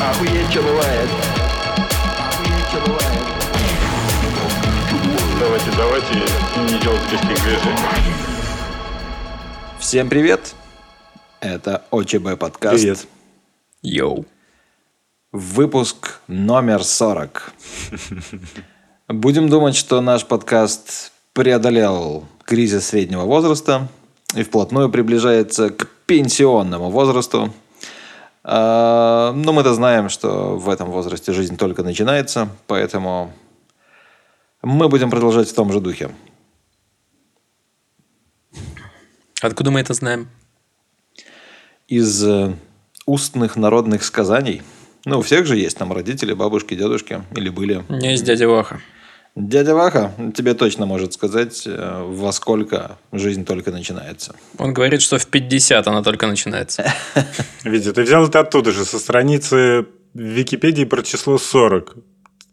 Охуеть, что бывает. Охуеть, что бывает. Давайте, давайте не делать резких движений. Всем привет! Это ОЧБ подкаст. Привет. Йоу. Выпуск номер 40. Будем думать, что наш подкаст преодолел кризис среднего возраста и вплотную приближается к пенсионному возрасту. А, Но мы-то знаем, что в этом возрасте жизнь только начинается, поэтому мы будем продолжать в том же духе. Откуда мы это знаем? Из э, устных народных сказаний. Ну, у всех же есть там родители, бабушки, дедушки или были. У меня есть дядя Ваха. Дядя Ваха тебе точно может сказать, э, во сколько жизнь только начинается. Он говорит, что в 50 она только начинается. Витя, ты взял это оттуда же, со страницы Википедии про число 40.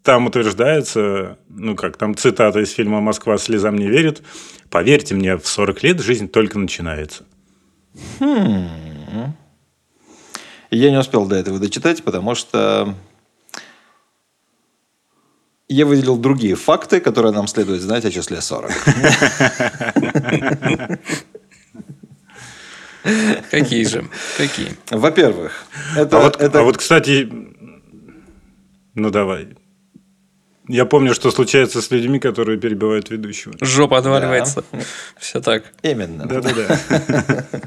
Там утверждается, ну как, там цитата из фильма «Москва слезам не верит». Поверьте мне, в 40 лет жизнь только начинается. Я не успел до этого дочитать, потому что я выделил другие факты, которые нам следует знать о числе 40. Какие же? Какие? Во-первых, это... а, вот, это- а вот, кстати, ну давай. Я помню, что случается с людьми, которые перебивают ведущего. Жопа отваливается. Все так. Именно. Да-да-да.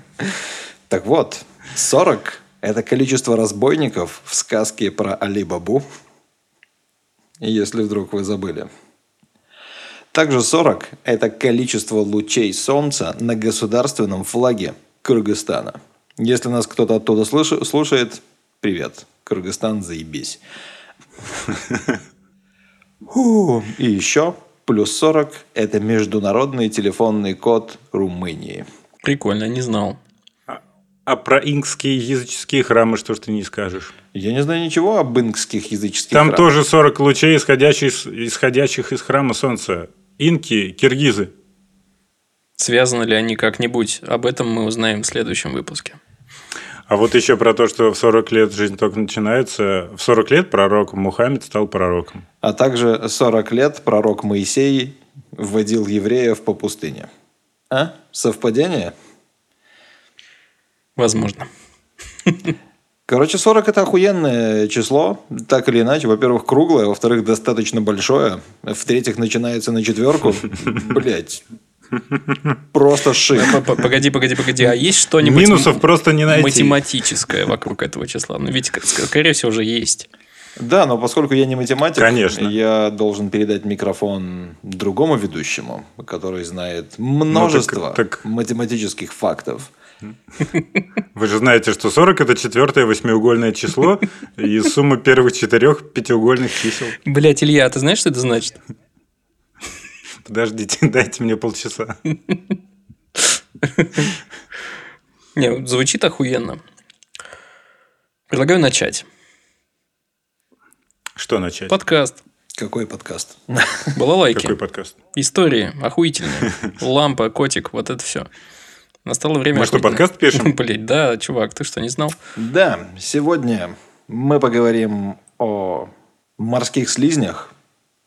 Так вот, 40 – это количество разбойников в сказке про Али-Бабу, если вдруг вы забыли. Также 40 – это количество лучей солнца на государственном флаге Кыргызстана. Если нас кто-то оттуда слушает, привет. Кыргызстан, заебись. И еще плюс 40 – это международный телефонный код Румынии. Прикольно, не знал. А про инкские языческие храмы что ж ты не скажешь? Я не знаю ничего об инкских языческих Там храмах. тоже 40 лучей, исходящих, из- исходящих из храма солнца. Инки, киргизы. Связаны ли они как-нибудь? Об этом мы узнаем в следующем выпуске. А вот еще про то, что в 40 лет жизнь только начинается. В 40 лет пророк Мухаммед стал пророком. А также 40 лет пророк Моисей вводил евреев по пустыне. А? Совпадение? Возможно. Короче, 40 это охуенное число, так или иначе. Во-первых, круглое, во-вторых, достаточно большое. В-третьих, начинается на четверку. Блять. Просто шик. Погоди, погоди, погоди. А есть что-нибудь Минусов просто не найти. математическое вокруг этого числа? Ну, ведь, скорее всего, уже есть. Да, но поскольку я не математик, Конечно. я должен передать микрофон другому ведущему, который знает множество так- математических фактов. Вы же знаете, что 40 это четвертое восьмиугольное число из суммы первых четырех пятиугольных чисел. Блять, Илья, а ты знаешь, что это значит? Подождите, дайте мне полчаса. Не, звучит охуенно. Предлагаю начать. Что начать? Подкаст. Какой подкаст? Балалайки. Какой подкаст? Истории охуительные. Лампа, котик, вот это все. Настало время... Мы что, подкаст пишем? Блять, да, чувак, ты что, не знал? Да, сегодня мы поговорим о морских слизнях,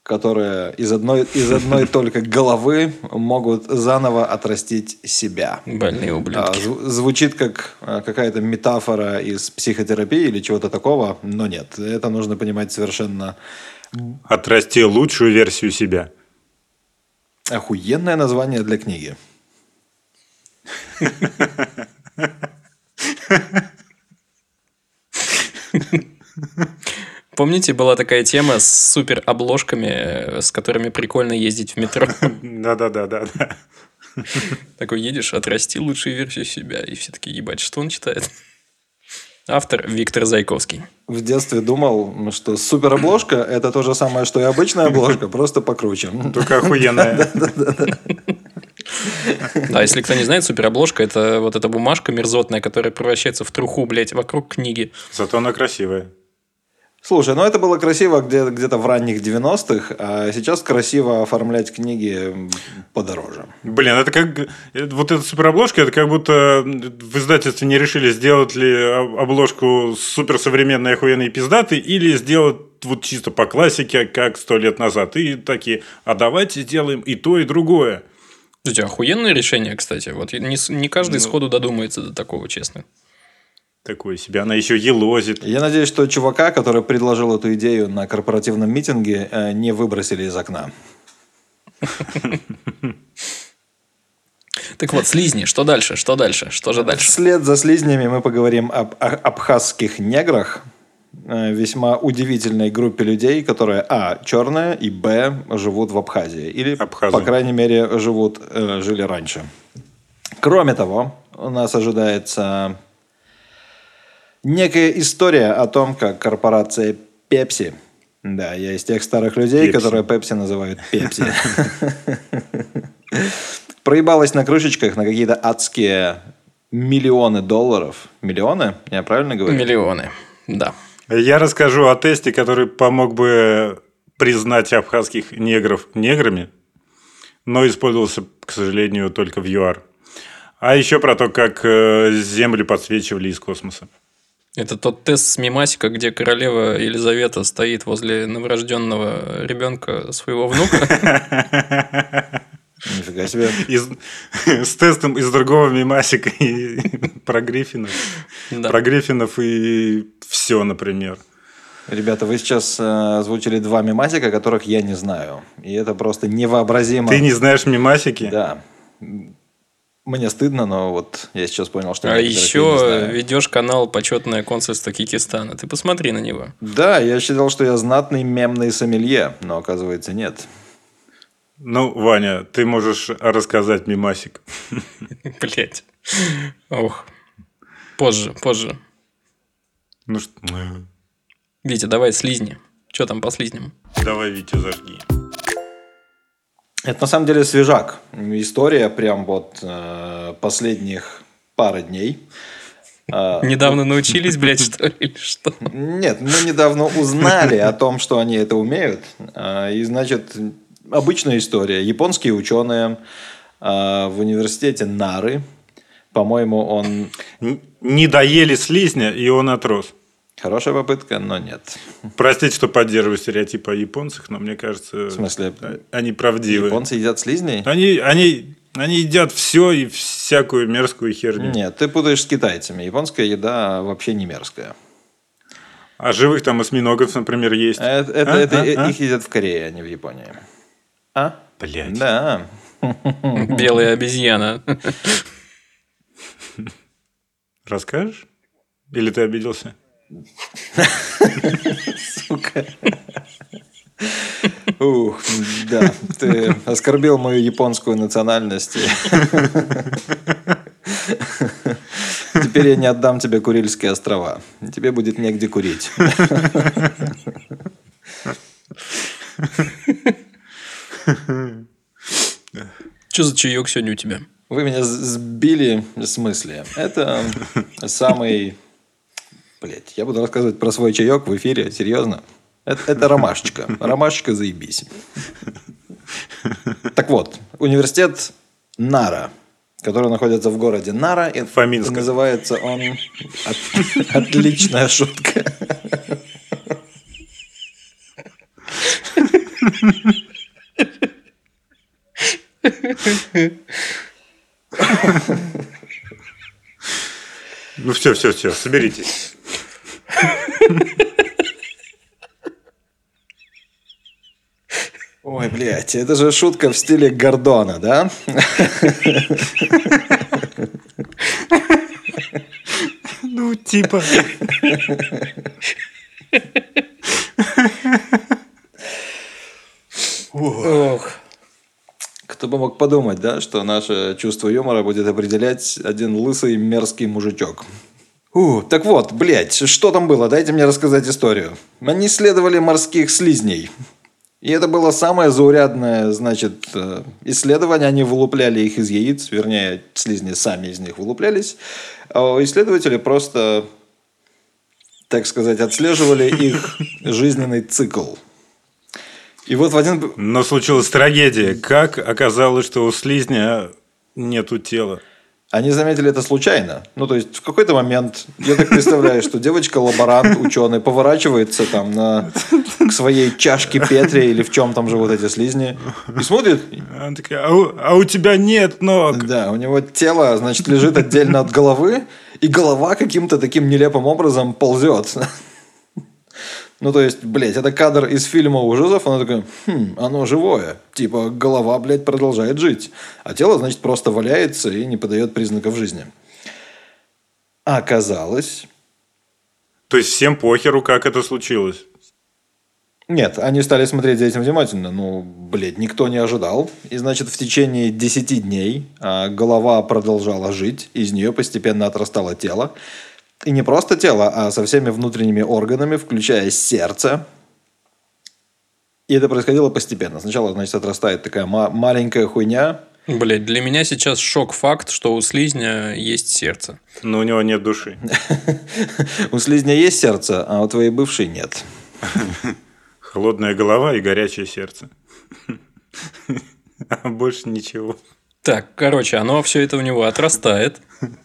которые из одной, из одной только головы могут заново отрастить себя. Больные А, ублюдки. зв- Звучит как а, какая-то метафора из психотерапии или чего-то такого, но нет, это нужно понимать совершенно Отрасти лучшую версию себя. охуенное название для книги. Помните, была такая тема с супер обложками, с которыми прикольно ездить в метро? Да-да-да-да. Такой едешь, отрасти лучшую версию себя. И все такие, ебать, что он читает? Автор Виктор Зайковский. В детстве думал, что суперобложка – это то же самое, что и обычная обложка, просто покруче. Только охуенная. А если кто не знает, суперобложка – это вот эта бумажка мерзотная, которая превращается в труху, блядь, вокруг книги. Зато она красивая. Слушай, ну это было красиво где- где-то в ранних 90-х, а сейчас красиво оформлять книги подороже. Блин, это как... Вот эта суперобложка, это как будто в издательстве не решили, сделать ли об- обложку суперсовременной, охуенной и пиздатой, или сделать вот чисто по классике, как сто лет назад. И такие, а давайте сделаем и то, и другое. Слушайте, охуенное решение, кстати. Вот не, не каждый сходу додумается до такого, честно. Такое себе. Она еще елозит. Я надеюсь, что чувака, который предложил эту идею на корпоративном митинге, э, не выбросили из окна. Так вот, слизни, что дальше? Что дальше? Что же дальше? Вслед за слизнями мы поговорим об а- абхазских неграх, весьма удивительной группе людей, которые, а, черные, и, б, живут в Абхазии. Или, Абхазы. по крайней мере, живут, э, жили раньше. Кроме того, у нас ожидается некая история о том, как корпорация Пепси, да, я из тех старых людей, Пепси. которые Пепси называют Пепси, проебалась на крышечках на какие-то адские миллионы долларов. Миллионы? Я правильно говорю? Миллионы. Да. Я расскажу о тесте, который помог бы признать абхазских негров неграми, но использовался, к сожалению, только в ЮАР. А еще про то, как э, землю подсвечивали из космоса. Это тот тест с мимасика, где королева Елизавета стоит возле новорожденного ребенка своего внука. Нифига себе. Из- с тестом из другого мимасика и про Гриффинов. Да. Про Гриффинов и все, например. Ребята, вы сейчас э, озвучили два мемасика, которых я не знаю. И это просто невообразимо. Ты не знаешь мимасики? Да. Мне стыдно, но вот я сейчас понял, что... А некоторых я не еще знаю. ведешь канал «Почетное консульство Киргизстана». Ты посмотри на него. Да, я считал, что я знатный мемный сомелье, но оказывается нет. Ну, Ваня, ты можешь рассказать мимасик. Блять. Ох. Позже, позже. Ну, что... э, Витя, давай слизни. Что там по слизням? Давай, Витя, зажги. Это на самом деле свежак. История прям вот э, последних пары дней. А, Недавно научились, блядь, что ли, или что? Нет, мы недавно узнали о том, что они это умеют. А, И, значит, обычная история. Японские ученые а, в университете Нары, по-моему, он... Не доели слизня, и он отрос. Хорошая попытка, но нет. Простите, что поддерживаю стереотипы о японцах, но мне кажется, В смысле, а- они правдивы. японцы едят слизней? Они, они, они едят все и всякую мерзкую херню. Нет, ты путаешь с китайцами. Японская еда вообще не мерзкая. А живых там осьминогов, например, есть. Это, это- А? это А? э- А? их едят в Корее, а не в Японии. А? Блядь. Да. Белая обезьяна. Расскажешь? Или ты обиделся? Сука. Ух, да, ты оскорбил мою японскую национальность. Теперь я не отдам тебе Курильские острова. Тебе будет негде курить. Что за чаек сегодня у тебя? Вы меня сбили с мысли. Это самый... Блять, я буду рассказывать про свой чаек в эфире, серьезно. Это, это ромашечка. Ромашечка заебись. Так вот, университет Нара, который находится в городе Нара. И Фоминска. Называется он... От- Отличная шутка. Ну все, все, все, соберитесь. Ой, блядь, это же шутка в стиле Гордона, да? Ну, типа. Ох. Кто бы мог подумать, да, что наше чувство юмора будет определять один лысый мерзкий мужичок. У, так вот, блядь, что там было? Дайте мне рассказать историю. Они исследовали морских слизней. И это было самое заурядное, значит, э, исследование. Они вылупляли их из яиц, вернее, слизни сами из них вылуплялись. А исследователи просто так сказать, отслеживали их жизненный цикл. И вот в один... Но случилась трагедия. Как оказалось, что у слизня нету тела? Они заметили это случайно. Ну, то есть, в какой-то момент, я так представляю, что девочка-лаборант, ученый, поворачивается там на, к своей чашке Петри или в чем там живут эти слизни, и смотрит, Она такая, а у, а у тебя нет ног. да, у него тело, значит, лежит отдельно от головы, и голова каким-то таким нелепым образом ползет. Ну, то есть, блядь, это кадр из фильма ужасов, она такая, хм, оно живое. Типа, голова, блядь, продолжает жить. А тело, значит, просто валяется и не подает признаков жизни. Оказалось, То есть всем похеру, как это случилось. Нет, они стали смотреть за этим внимательно. Ну, блядь, никто не ожидал. И, значит, в течение 10 дней а, голова продолжала жить, из нее постепенно отрастало тело. И не просто тело, а со всеми внутренними органами, включая сердце. И это происходило постепенно. Сначала, значит, отрастает такая ма- маленькая хуйня. Блять, для меня сейчас шок-факт, что у слизня есть сердце. Но у него нет души. У слизня есть сердце, а у твоей бывшей нет. Холодная голова и горячее сердце. А больше ничего. Так, короче, оно все это у него отрастает.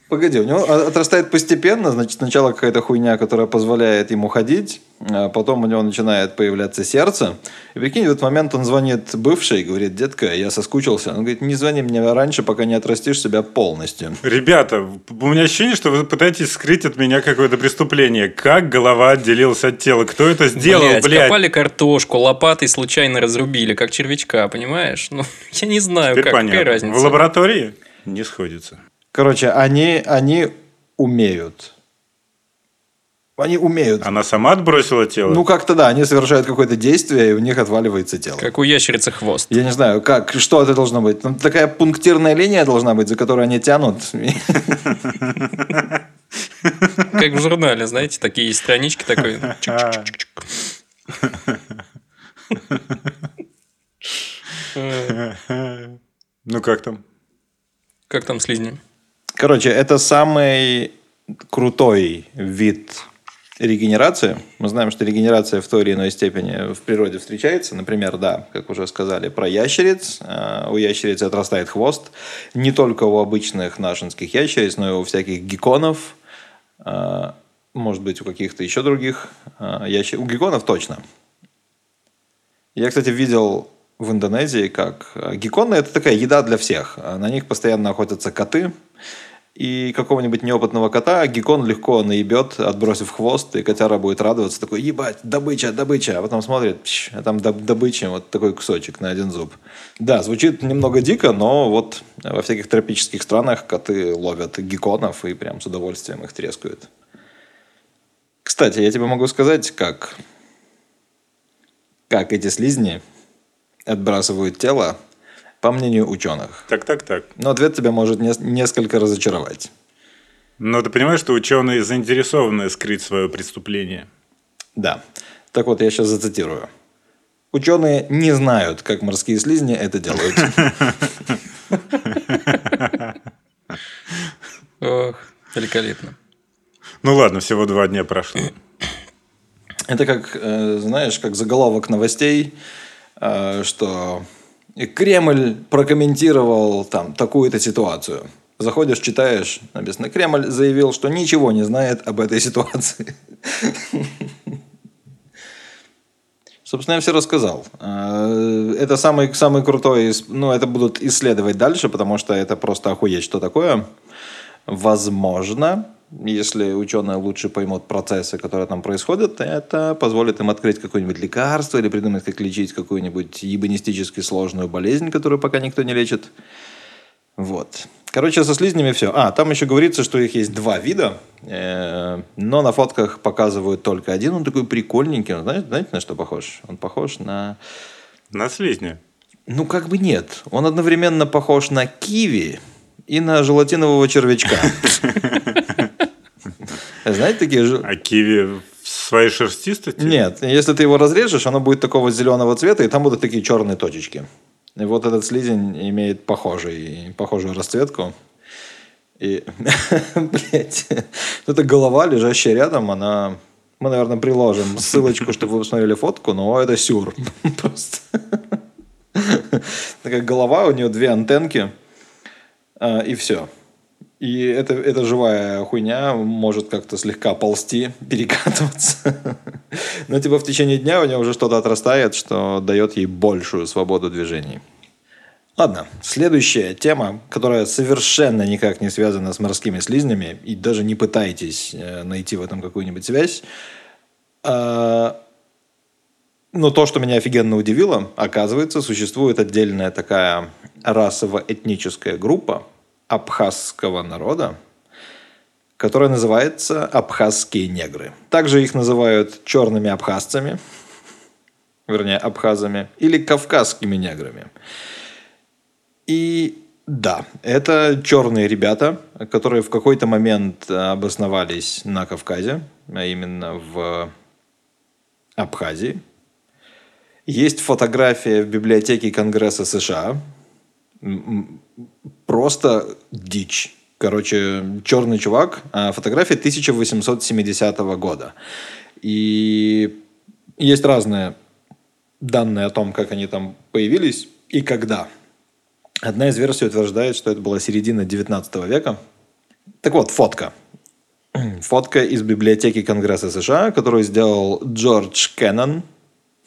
Погоди, у него отрастает постепенно, значит, сначала какая-то хуйня, которая позволяет ему ходить, а потом у него начинает появляться сердце. И прикинь, в этот момент он звонит бывшей и говорит, детка, я соскучился. Он говорит, не звони мне раньше, пока не отрастишь себя полностью. Ребята, у меня ощущение, что вы пытаетесь скрыть от меня какое-то преступление. Как голова отделилась от тела? Кто это сделал, Блядь, блядь? копали картошку, лопатой случайно разрубили, как червячка, понимаешь? Ну, я не знаю, Теперь как, какая понятно. разница. В лаборатории не сходится. Короче, они, они умеют. Они умеют. Она сама отбросила тело? Ну, как-то да, они совершают какое-то действие, и у них отваливается тело. Как у ящерицы хвост. Я не знаю, как, что это должно быть. Там такая пунктирная линия должна быть, за которую они тянут. Как в журнале, знаете, такие странички такой. Ну как там? Как там слизни? Короче, это самый крутой вид регенерации. Мы знаем, что регенерация в той или иной степени в природе встречается. Например, да, как уже сказали, про ящериц. А, У ящериц отрастает хвост. Не только у обычных нашинских ящериц, но и у всяких гекконов. А, Может быть, у каких-то еще других а, ящериц. У гекконов точно. Я, кстати, видел в Индонезии, как гекконы – это такая еда для всех. На них постоянно охотятся коты. И какого-нибудь неопытного кота геккон легко наебет, отбросив хвост, и котяра будет радоваться, такой, ебать, добыча, добыча. А потом смотрит, пш, а там доб- добыча, вот такой кусочек на один зуб. Да, звучит немного дико, но вот во всяких тропических странах коты ловят гекконов и прям с удовольствием их трескают. Кстати, я тебе могу сказать, как, как эти слизни отбрасывают тело, по мнению ученых. Так, так, так. Но ответ тебя может нес- несколько разочаровать. Но ты понимаешь, что ученые заинтересованы скрыть свое преступление. Да. Так вот, я сейчас зацитирую. Ученые не знают, как морские слизни это делают. Ох, великолепно. Ну ладно, всего два дня прошло. Это как, э, знаешь, как заголовок новостей, э, что Кремль прокомментировал там такую-то ситуацию. Заходишь, читаешь, написано, Кремль заявил, что ничего не знает об этой ситуации. Собственно, я все рассказал. Э, Это самый, самый крутой, ну, это будут исследовать дальше, потому что это просто охуеть, что такое. Возможно, если ученые лучше поймут процессы, которые там происходят, это позволит им открыть какое-нибудь лекарство или придумать, как лечить какую-нибудь ебанистически сложную болезнь, которую пока никто не лечит. Вот. Короче, со слизнями все. А, там еще говорится, что их есть два вида, э, но на фотках показывают только один. Он такой прикольненький. Он, знаете, знаете, на что похож? Он похож на... На слизня. Ну, как бы нет. Он одновременно похож на киви и на желатинового червячка. Знаете, такие... же- А киви в своей шерстистости? Нет, если ты его разрежешь, оно будет такого зеленого цвета, и там будут такие черные точечки. И вот этот слизень имеет похожий, похожую расцветку. И, блядь, эта голова, лежащая рядом, она Мы, наверное, приложим ссылочку, чтобы вы посмотрели фотку, но это сюр. Просто. Такая голова, у нее две антенки, а, и все. И это, эта живая хуйня может как-то слегка ползти, перекатываться. Но типа в течение дня у нее уже что-то отрастает, что дает ей большую свободу движений. Ладно, следующая тема, которая совершенно никак не связана с морскими слизнями, и даже не пытайтесь э, найти в этом какую-нибудь связь. А, но то, что меня офигенно удивило, оказывается, существует отдельная такая расово-этническая группа абхазского народа, которая называется абхазские негры. Также их называют черными абхазцами, вернее, абхазами, или кавказскими неграми. И да, это черные ребята, которые в какой-то момент обосновались на Кавказе, а именно в Абхазии. Есть фотография в библиотеке Конгресса США. Просто дичь. Короче, черный чувак. А фотография 1870 года. И есть разные данные о том, как они там появились и когда. Одна из версий утверждает, что это была середина 19 века. Так вот, фотка. Фотка из библиотеки Конгресса США, которую сделал Джордж Кеннон.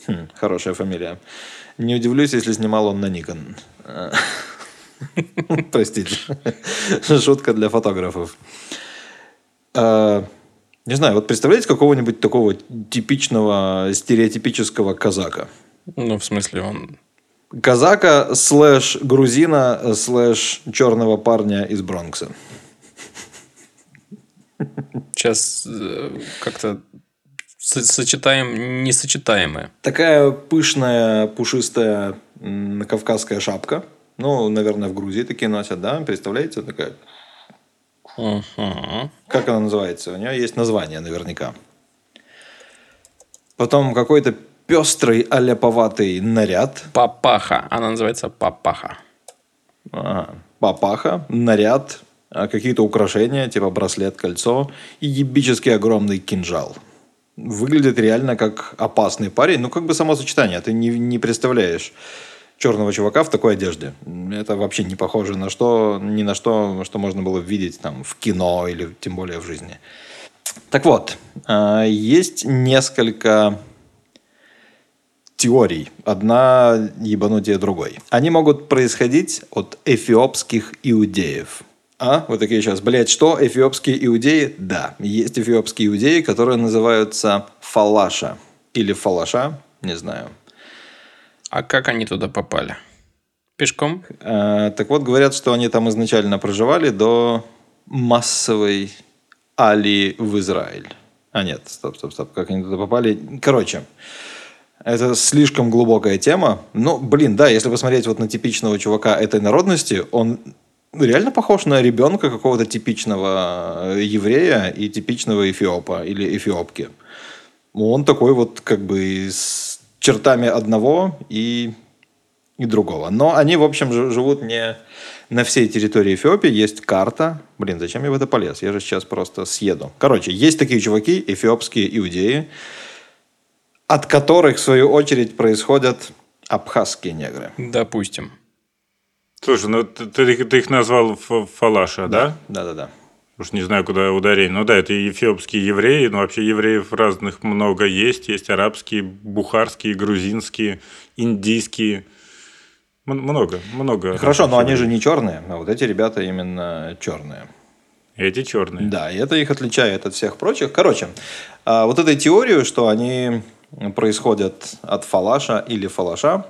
Хм, хорошая фамилия. Не удивлюсь, если снимал он на Nikon. Простите. Шутка для фотографов. А, не знаю, вот представляете какого-нибудь такого типичного, стереотипического казака? Ну, в смысле, он Казака слэш грузина слэш черного парня из Бронкса. сейчас э, как-то со- сочетаем несочетаемое. Такая пышная, пушистая кавказская шапка. Ну, наверное, в Грузии такие носят, да? Представляете? Такая. Мгм. Как она называется? У нее есть название наверняка. Потом какой-то пестрый аляповатый наряд. Папаха. Она называется папаха. Ага. Папаха, наряд, а, какие-то украшения, типа браслет, кольцо и ебически огромный кинжал. Выглядит реально как опасный парень. Ну, как бы само сочетание. Ты не, не представляешь черного чувака в такой одежде. Это вообще не похоже на что, ни на что, что можно было видеть там в кино или тем более в жизни. Так вот, а, есть несколько теорий. Одна ебанутее другой. Они могут происходить от эфиопских иудеев. А? Вы такие сейчас, блядь, что? Эфиопские иудеи? Да. Есть эфиопские иудеи, которые называются фалаша. Или фалаша, не знаю. А как они туда попали? Пешком? Э, так вот, говорят, что они там изначально проживали до массовой али в Израиль. А нет, стоп, стоп, стоп, как они туда попали? Короче, это слишком глубокая тема. Но, блин, да, если посмотреть вот на типичного чувака этой народности, он реально похож на ребенка какого-то типичного э, еврея и типичного эфиопа или эфиопки. Он такой вот как бы с чертами одного и и другого. Но они, в общем, жи- живут не на всей территории Эфиопии. Есть карта. Блин, зачем я в это полез? Я же сейчас просто съеду. Короче, есть такие чуваки, эфиопские иудеи, от которых, в свою очередь, происходят абхазские негры. Допустим. Слушай, ну ты, ты- ты их назвал фалаша, да? Да-да-да. Уж не знаю, куда ударение. Ну да, это эфиопские евреи, но вообще евреев разных много есть. Есть арабские, бухарские, грузинские, индийские. Много, много. Хорошо, но они же не черные, а вот эти ребята именно черные. Эти черные. Да, и это их отличает от всех прочих. Короче, а, вот этой теорию, что они происходят от фалаша или фалаша,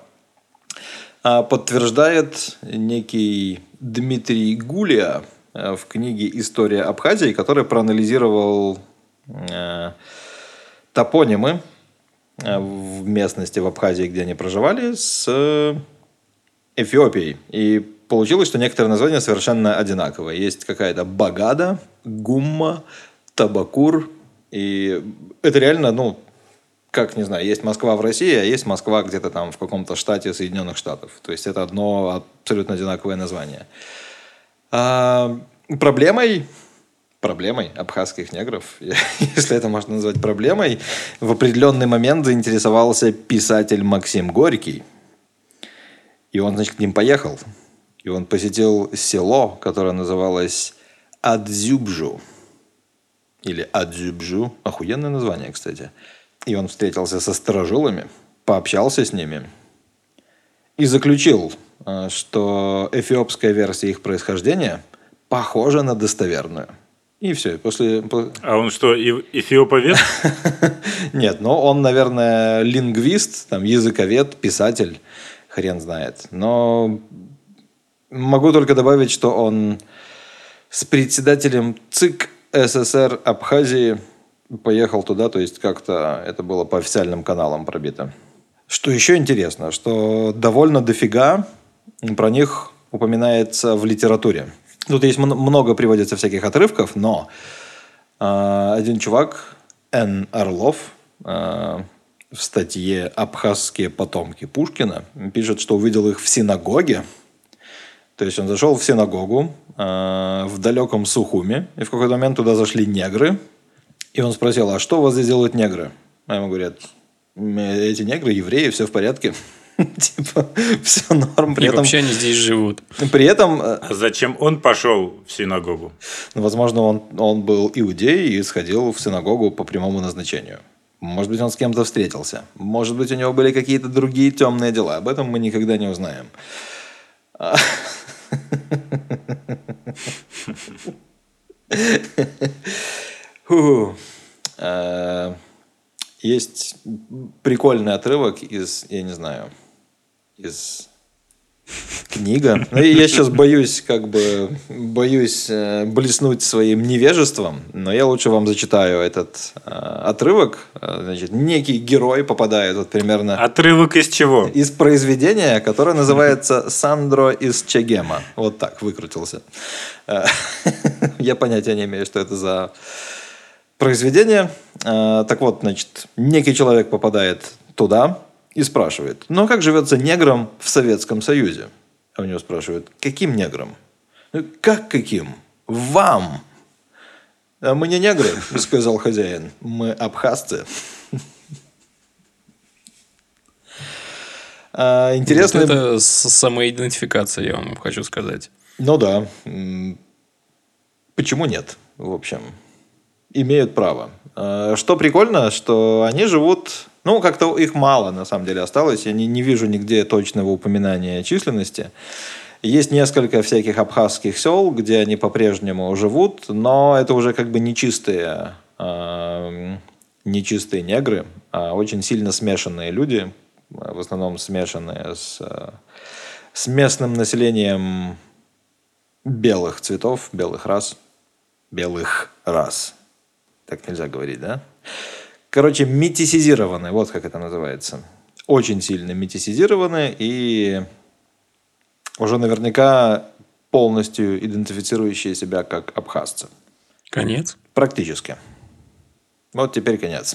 а, подтверждает некий Дмитрий Гулия в книге «История Абхазии», который проанализировал э, топонимы э, в местности в Абхазии, где они проживали, с Эфиопией. И получилось, что некоторые названия совершенно одинаковые. Есть какая-то Багада, Гумма, Табакур. И это реально, ну, как, не знаю, есть Москва в России, а есть Москва где-то там в каком-то штате Соединенных Штатов. То есть это одно абсолютно одинаковое название. А, проблемой проблемой абхазских негров, если это можно назвать проблемой, в определенный момент заинтересовался писатель Максим Горький. И он, значит, к ним поехал. И он посетил село, которое называлось Адзюбжу. Или Адзюбжу. Охуенное название, кстати. И он встретился со сторожилами, пообщался с ними и заключил, э, что эфиопская версия их происхождения похожа на достоверную. И все. После... А он что, эфиоповед? Нет, но он, наверное, лингвист, там, языковед, писатель, хрен знает. Но могу только добавить, что он с председателем ЦИК СССР Абхазии поехал туда, то есть как-то это было по официальным каналам пробито. Что еще интересно, что довольно дофига про них упоминается в литературе. Тут есть мн- много приводится всяких отрывков, но а, один чувак, Н. Орлов, а, в статье «Абхазские потомки Пушкина» пишет, что увидел их в синагоге. То есть он зашел в синагогу а, в далеком Сухуме, и в какой-то момент туда зашли негры. И он спросил, а что у вас здесь делают негры? А ему говорят, «М, эти негры, евреи, все в порядке. Типа, все норм. При И этом, вообще они здесь живут. при этом э, А зачем он пошел в синагогу? Ну, Возможно, он, он был иудей и сходил в синагогу по прямому назначению. Может быть, он с кем-то встретился. Может быть, у него были какие-то другие темные дела. Об этом мы никогда не узнаем. Фу. Есть прикольный отрывок из, я не знаю, из книга. Ну, я сейчас боюсь, как бы, боюсь э, блеснуть своим невежеством, но я лучше вам зачитаю этот э, отрывок. Э, Значит, некий герой попадает вот примерно Отрывок из чего? из произведения, которое называется «Сандро из Чегема». Вот так выкрутился. Э, Я понятия не имею, что это за произведение. Э, Так вот, значит, некий человек попадает туда и спрашивает, ну а как живется неграм в Советском Союзе? А у него спрашивают, каким неграм? «Ну, Как каким? Вам! «А мы не негры, сказал хозяин. Мы абхазцы. А, Интересно. Вот это самоидентификация, я вам хочу сказать. Ну да. Почему нет, в общем? Имеют право. А, Что прикольно, что они живут... Ну, как-то их мало, на самом деле, осталось. Я не, не вижу нигде точного упоминания численности. Есть несколько всяких абхазских сел, где они по-прежнему живут, но это уже как бы нечистые, а, нечистые негры, а очень сильно смешанные люди, в основном смешанные с, с местным населением белых цветов, белых рас. Белых рас. Так нельзя говорить, да? Короче, метисизированные, вот как это называется. Очень сильно метисизированные и уже наверняка полностью идентифицирующие себя как абхазцы. Конец. Практически. Вот теперь конец.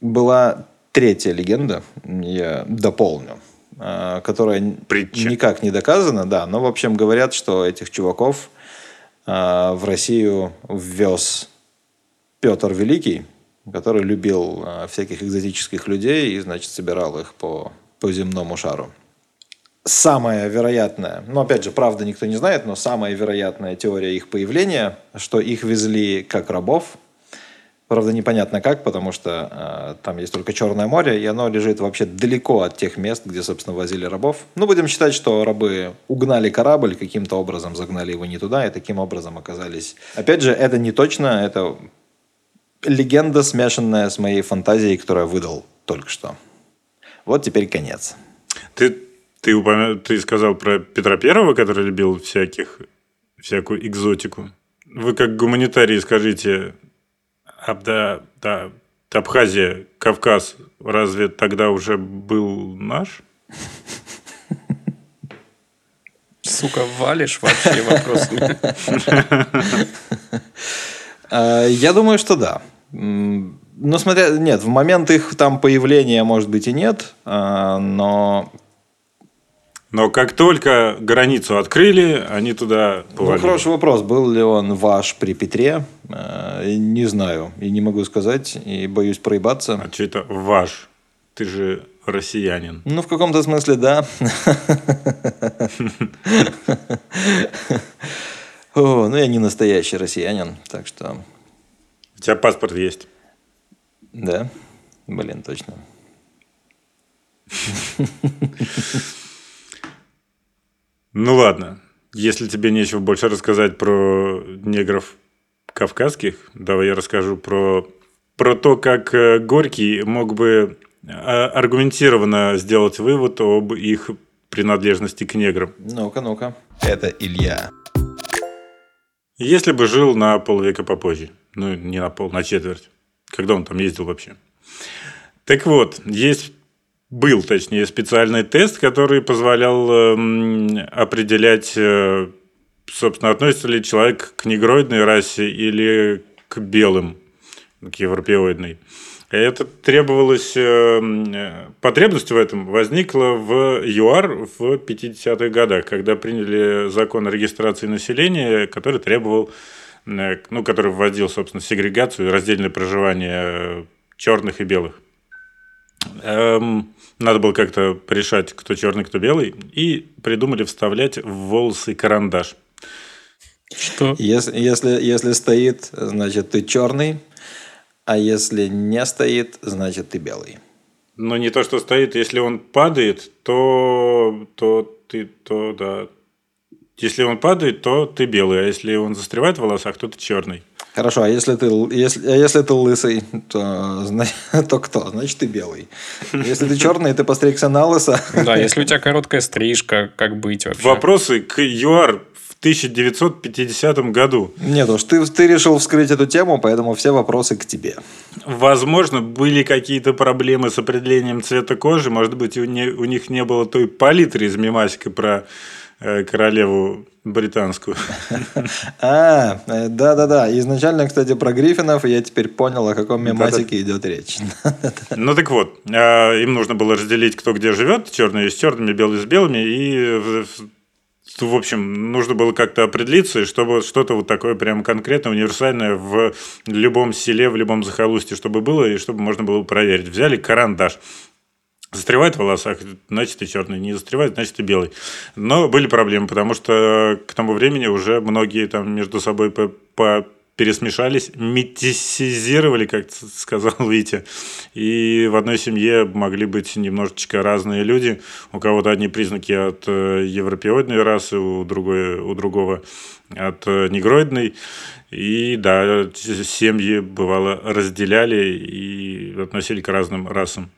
Была третья легенда, я дополню, которая Притча. никак не доказана, да, но в общем говорят, что этих чуваков а, в Россию ввез Петр Великий, который любил а, всяких экзотических людей и, значит, собирал их по, по земному шару самая вероятная, ну, опять же, правда никто не знает, но самая вероятная теория их появления, что их везли как рабов. Правда, непонятно как, потому что э, там есть только Черное море, и оно лежит вообще далеко от тех мест, где, собственно, возили рабов. Ну, будем считать, что рабы угнали корабль, каким-то образом загнали его не туда, и таким образом оказались... Опять же, это не точно, это легенда, смешанная с моей фантазией, которую я выдал только что. Вот теперь конец. Ты, ты, упомя- ты сказал про Петра Первого, который любил всяких, всякую экзотику. Вы как гуманитарии скажите, а, да, да, Абхазия, Кавказ, разве тогда уже был наш? Сука, валишь вообще вопросами. Я думаю, что да. М, Ну, смотря... Нет, в момент их там появления, может быть, и нет, э, но... Но как только границу открыли, они туда Ну, повалили. хороший вопрос. Был ли он ваш при Петре? Э, Не знаю. И не могу сказать. И боюсь проебаться. А что это ваш? Ты же россиянин. Ну, в каком-то смысле, да. Ну, я не настоящий россиянин, так что, У тебя паспорт есть. да. Блин, точно. Ну ладно. Если тебе нечего больше рассказать про негров кавказских, давай я расскажу про, про то, как э, Горький мог бы а, аргументированно сделать вывод об их принадлежности к неграм. Ну-ка, ну-ка. Это Илья. Если бы жил на полвека попозже. Ну, не на пол, на четверть. Когда он там ездил вообще. Так вот, есть был, точнее, специальный тест, который позволял эм, определять, э, собственно, относится ли человек к негроидной расе или к белым, к европеоидной. Это требовалось, эм, э, потребность в этом возникла в ЮАР в 50-х годах, когда приняли закон о регистрации населения, который требовал, э, ну, который вводил, собственно, сегрегацию и раздельное проживание черных и белых. Эм, надо было как-то решать, кто черный, кто белый, и придумали вставлять в волосы карандаш. Что? Если, если, если стоит, значит, ты черный, а если не стоит, значит, ты белый. Но не то, что стоит, если он падает, то, то ты, то да. Если он падает, то ты белый, а если он застревает в волосах, то ты черный. Хорошо, а если ты, если, а если ты лысый, то, зна- то кто? Значит, ты белый. Если ты черный, ты постригся на лысо. Да, если у тебя короткая стрижка, как быть вообще? Вопросы к ЮАР в 1950 году. Нет уж, ты, ты решил вскрыть эту тему, поэтому все вопросы к тебе. Возможно, были какие-то проблемы с определением цвета кожи. Может быть, у, не- у них не было той палитры из мемасика про э, королеву британскую. А, э, да-да-да. Изначально, кстати, про Гриффинов, я теперь понял, о каком мемасике идет речь. Ну так вот, а, им нужно было разделить, кто где живет, черные с черными, белые с белыми, и в общем, нужно было как-то определиться, чтобы что-то вот такое прям конкретное, универсальное в любом селе, в любом захолустье, чтобы было, и чтобы можно было проверить. Взяли карандаш. Застревает в волосах, значит, ты черный. Не застревает, значит, ты белый. Но были проблемы, потому что к тому времени уже многие там между собой по, по- пересмешались, метисизировали, как сказал Витя. И в одной семье могли быть немножечко разные люди. У кого-то одни признаки от э, европеоидной расы, у, другой, у другого от э, негроидной. И да, семьи бывало разделяли и относили к разным расам.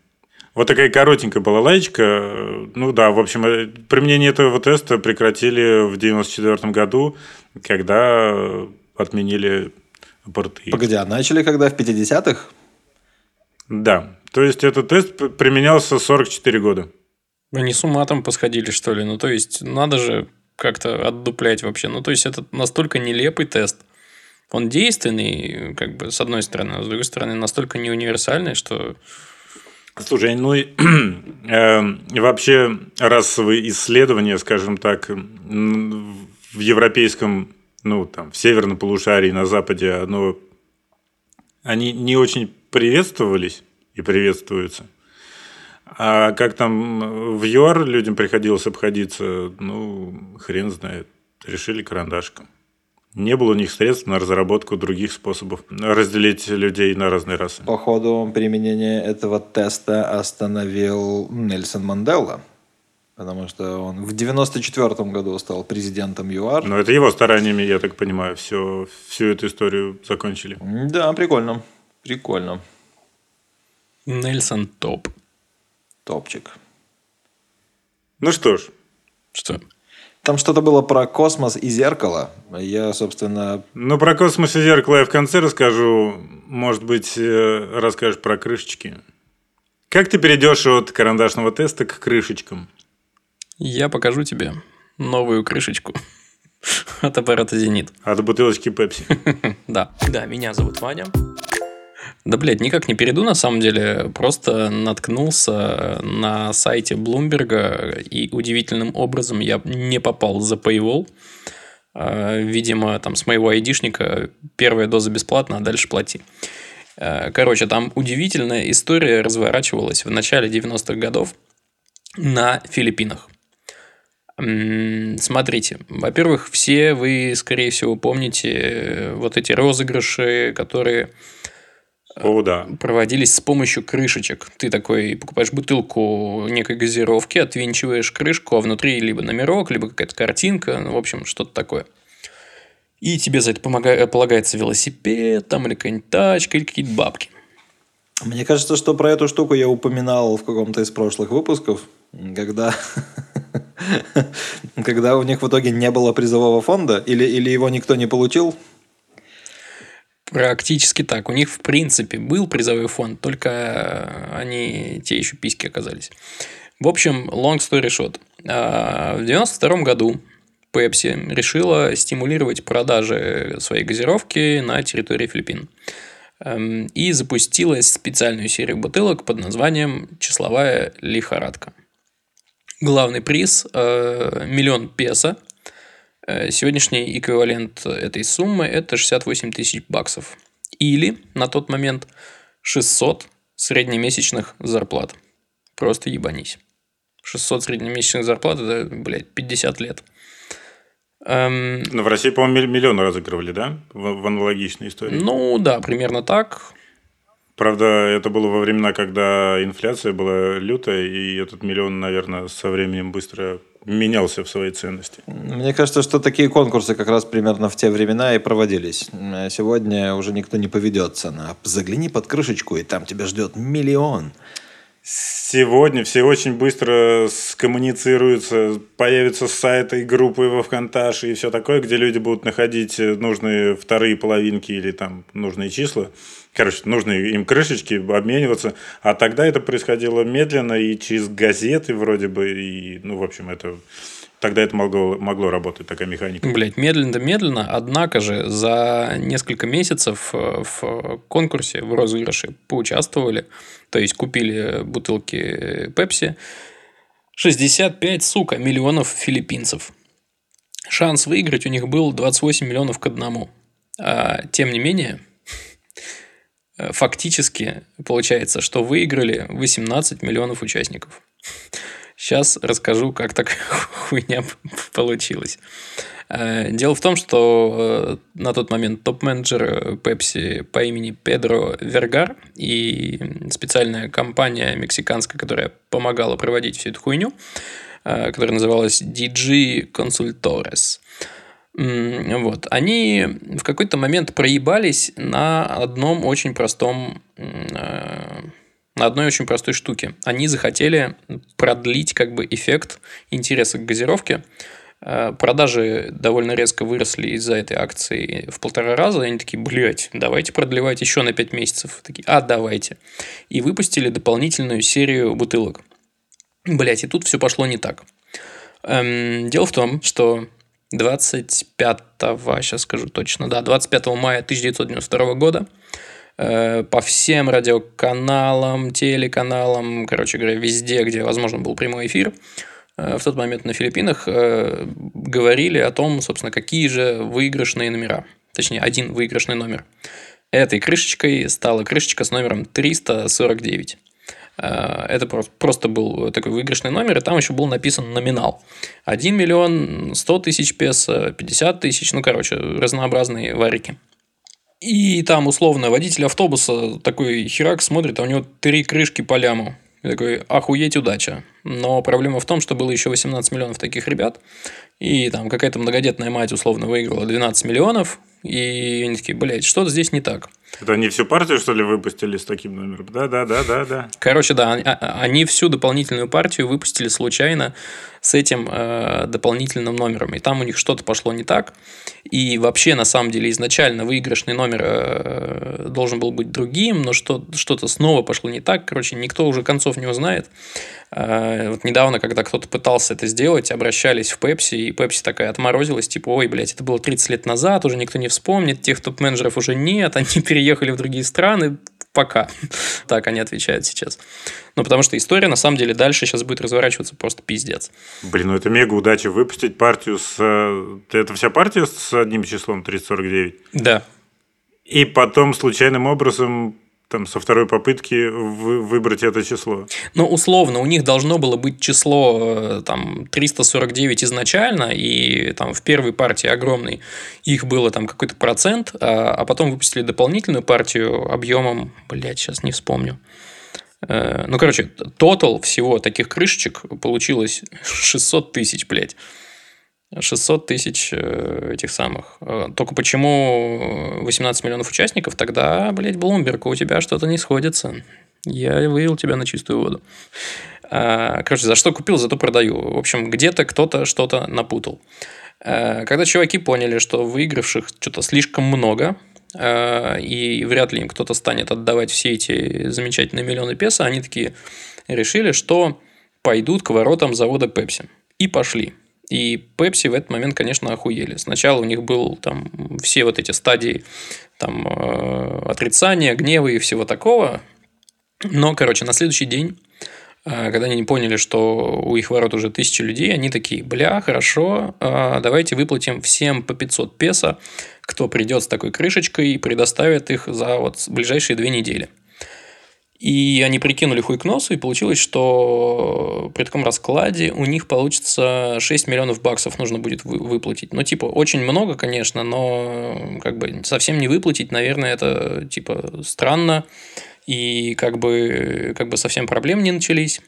Вот такая коротенькая была лаечка. Ну да, в общем, э, применение этого теста прекратили в 94 году, когда отменили апартеид. Погоди, а начали когда? В 50-х? Да, то есть этот тест применялся 44 года. Они с ума там посходили, что ли? Ну, то есть, надо же как-то отдуплять вообще. Ну, то есть, это настолько нелепый тест. Он действенный, как бы, с одной стороны, а с другой стороны, настолько не универсальный, что... Слушай, ну и э, вообще расовые исследования, скажем так, в европейском, ну там, в северном полушарии, на западе, оно, они не очень приветствовались и приветствуются. А как там в ЮАР людям приходилось обходиться, ну, хрен знает. Решили карандашком. Не было у них средств на разработку других способов разделить людей на разные расы. Походу, применение этого теста остановил Нельсон Мандела. Потому что он в 94 году стал президентом ЮАР. Но это его стараниями, я так понимаю, все, всю эту историю закончили. Да, прикольно. Прикольно. Нельсон топ. Топчик. Ну что ж, Что? Там что-то было про космос и зеркало. Я, собственно, ну про космос и зеркало я в конце расскажу. Может быть, э, расскажешь про крышечки. Как ты перейдешь от карандашного теста к крышечкам? Я покажу тебе новую крышечку от аппарата «Зенит». От бутылочки Пепси. Да. Да, меня зовут Ваня. Да, блядь, никак не перейду, на самом деле. Просто наткнулся на сайте Блумберга, и удивительным образом я не попал за Paywall. А, Видимо, там с моего айдишника первая доза бесплатна, а дальше плати. А, Короче, там удивительная история разворачивалась в начале 90-х годов на Филиппинах. Смотрите, во-первых, все вы, скорее всего, помните э, вот эти розыгрыши, которые О, да. проводились с помощью крышечек. Ты такой покупаешь бутылку некой газировки, отвинчиваешь крышку, а внутри либо номерок, либо какая-то картинка, ну, в общем, что-то такое. И тебе за это помога- полагается велосипед, там, или какая-нибудь тачка, или какие-то бабки. Мне кажется, что про эту штуку я упоминал в каком-то из прошлых выпусков, когда, когда у них в итоге не было призового фонда, или, или его никто не получил. Практически так. У них, в принципе, был призовой фонд, только э, они те еще письки оказались. В общем, long story short. А, В 92 году Pepsi решила стимулировать продажи своей газировки на территории Филиппин. Эм, И запустила специальную серию бутылок под названием «Числовая лихорадка». Главный приз э, – миллион песо. Э, Сегодняшний эквивалент этой суммы – это 68 тысяч баксов. Или, на тот момент, 600 среднемесячных зарплат. Просто ебанись. 600 среднемесячных зарплат – это, блядь, 50 лет. Эм, Но в России, по-моему, миллион разыгрывали, да? В, в аналогичной истории. ну, да, примерно так. Правда, это было во времена, когда инфляция была лютая, и этот миллион, наверное, со временем быстро менялся в своей ценности. Мне кажется, что такие конкурсы как раз примерно в те времена и проводились. Сегодня уже никто не поведется на «загляни под крышечку, и там тебя ждет миллион». Сегодня все очень быстро скоммуницируются, появятся сайты и группы во ВКонташе и все такое, где люди будут находить нужные вторые половинки или там нужные числа. Короче, нужные им крышечки, обмениваться. А тогда это происходило медленно и через газеты вроде бы. И, ну, в общем, это... Тогда это могло, могло работать, такая механика. Блять, медленно-медленно, однако же за несколько месяцев э, в конкурсе, в розыгрыше поучаствовали, то есть купили бутылки Пепси 65, сука, миллионов филиппинцев. Шанс выиграть у них был 28 миллионов к одному. А, тем не менее, фактически получается, что выиграли 18 миллионов участников. Сейчас расскажу, как такая хуйня получилась. Э, Дело в том, что э, на тот момент топ-менеджер Pepsi по имени Педро Вергар и специальная компания мексиканская, которая помогала проводить всю эту хуйню, э, которая называлась DG Consultores. Вот. Они в какой-то момент проебались на одном очень простом э, на одной очень простой штуке. Они захотели продлить как бы эффект интереса к газировке. Э, Продажи довольно резко выросли из-за этой акции в полтора раза. Они такие, блядь, давайте продлевать еще на 5 месяцев. Такие, а, давайте. И выпустили дополнительную серию бутылок. Блять, и тут все пошло не так. Эм, дело в том, что 25, сейчас скажу точно, да, 25 мая 1992 года по всем радиоканалам, телеканалам, короче говоря, везде, где возможно был прямой эфир, э, в тот момент на Филиппинах э, говорили о том, собственно, какие же выигрышные номера. Точнее, один выигрышный номер. Этой крышечкой стала крышечка с номером 349. Э, Это про- просто был такой выигрышный номер, и там еще был написан номинал. 1 миллион 100 тысяч песо, 50 тысяч, ну, короче, разнообразные варики. И там, условно, водитель автобуса такой херак смотрит, а у него три крышки по ляму. И такой, охуеть, удача. Но проблема в том, что было еще 18 миллионов таких ребят, и там какая-то многодетная мать условно выиграла 12 миллионов, и они такие, блядь, что-то здесь не так. Это они всю партию, что ли, выпустили с таким номером? Да, да, да, да, да. Короче, да, они- а- они всю дополнительную партию выпустили случайно с этим э, дополнительным номером. И там у них что-то пошло не так. И вообще, на самом деле, изначально выигрышный номер э, должен был быть другим, но что- что-то снова пошло не так. Короче, никто уже концов не узнает. Э, вот недавно, когда кто-то пытался это сделать, обращались в Пепси, и Пепси такая отморозилась, типа, ой, блядь, это было 30 лет назад, уже никто не вспомнит, тех топ-менеджеров уже нет, они переехали в другие страны, Пока. Так они отвечают сейчас. Ну, потому что история, на самом деле, дальше сейчас будет разворачиваться просто пиздец. Блин, ну это мега удача выпустить партию с... э, Это вся партия с одним числом 349? Да. И потом случайным образом там со второй попытки вы- выбрать это число. Ну, условно, у них должно было быть число э, там 349 изначально, и там в первой партии огромной их было там какой-то процент, а, а потом выпустили дополнительную партию объемом, блядь, сейчас не вспомню. Э, Ну, короче, тотал всего таких крышечек получилось 600 тысяч, блядь. 600 тысяч э, этих самых. Э, Только почему 18 миллионов участников? Тогда, блядь, Блумберг, у тебя что-то не сходится. Я вывел тебя на чистую воду. А, Короче, за что купил, зато продаю. В общем, где-то кто-то что-то напутал. А, Когда чуваки поняли, что выигравших что-то слишком много, и вряд ли им кто-то станет отдавать все эти замечательные миллионы песо, они такие решили, что пойдут к воротам завода Пепси. И пошли. И Пепси в этот момент, конечно, охуели. Сначала у них был там все вот эти стадии там, э, отрицания, гнева и всего такого. Но, короче, на следующий день, э, когда они поняли, что у их ворот уже тысячи людей, они такие, бля, хорошо, э, давайте выплатим всем по 500 песо, кто придет с такой крышечкой и предоставит их за вот ближайшие две недели. И они прикинули хуй к носу, и получилось, что при таком раскладе у них получится 6 миллионов баксов нужно будет вы- выплатить. Ну, типа, очень много, конечно, но как бы совсем не выплатить, наверное, это типа странно. И как бы, как бы совсем проблем не начались.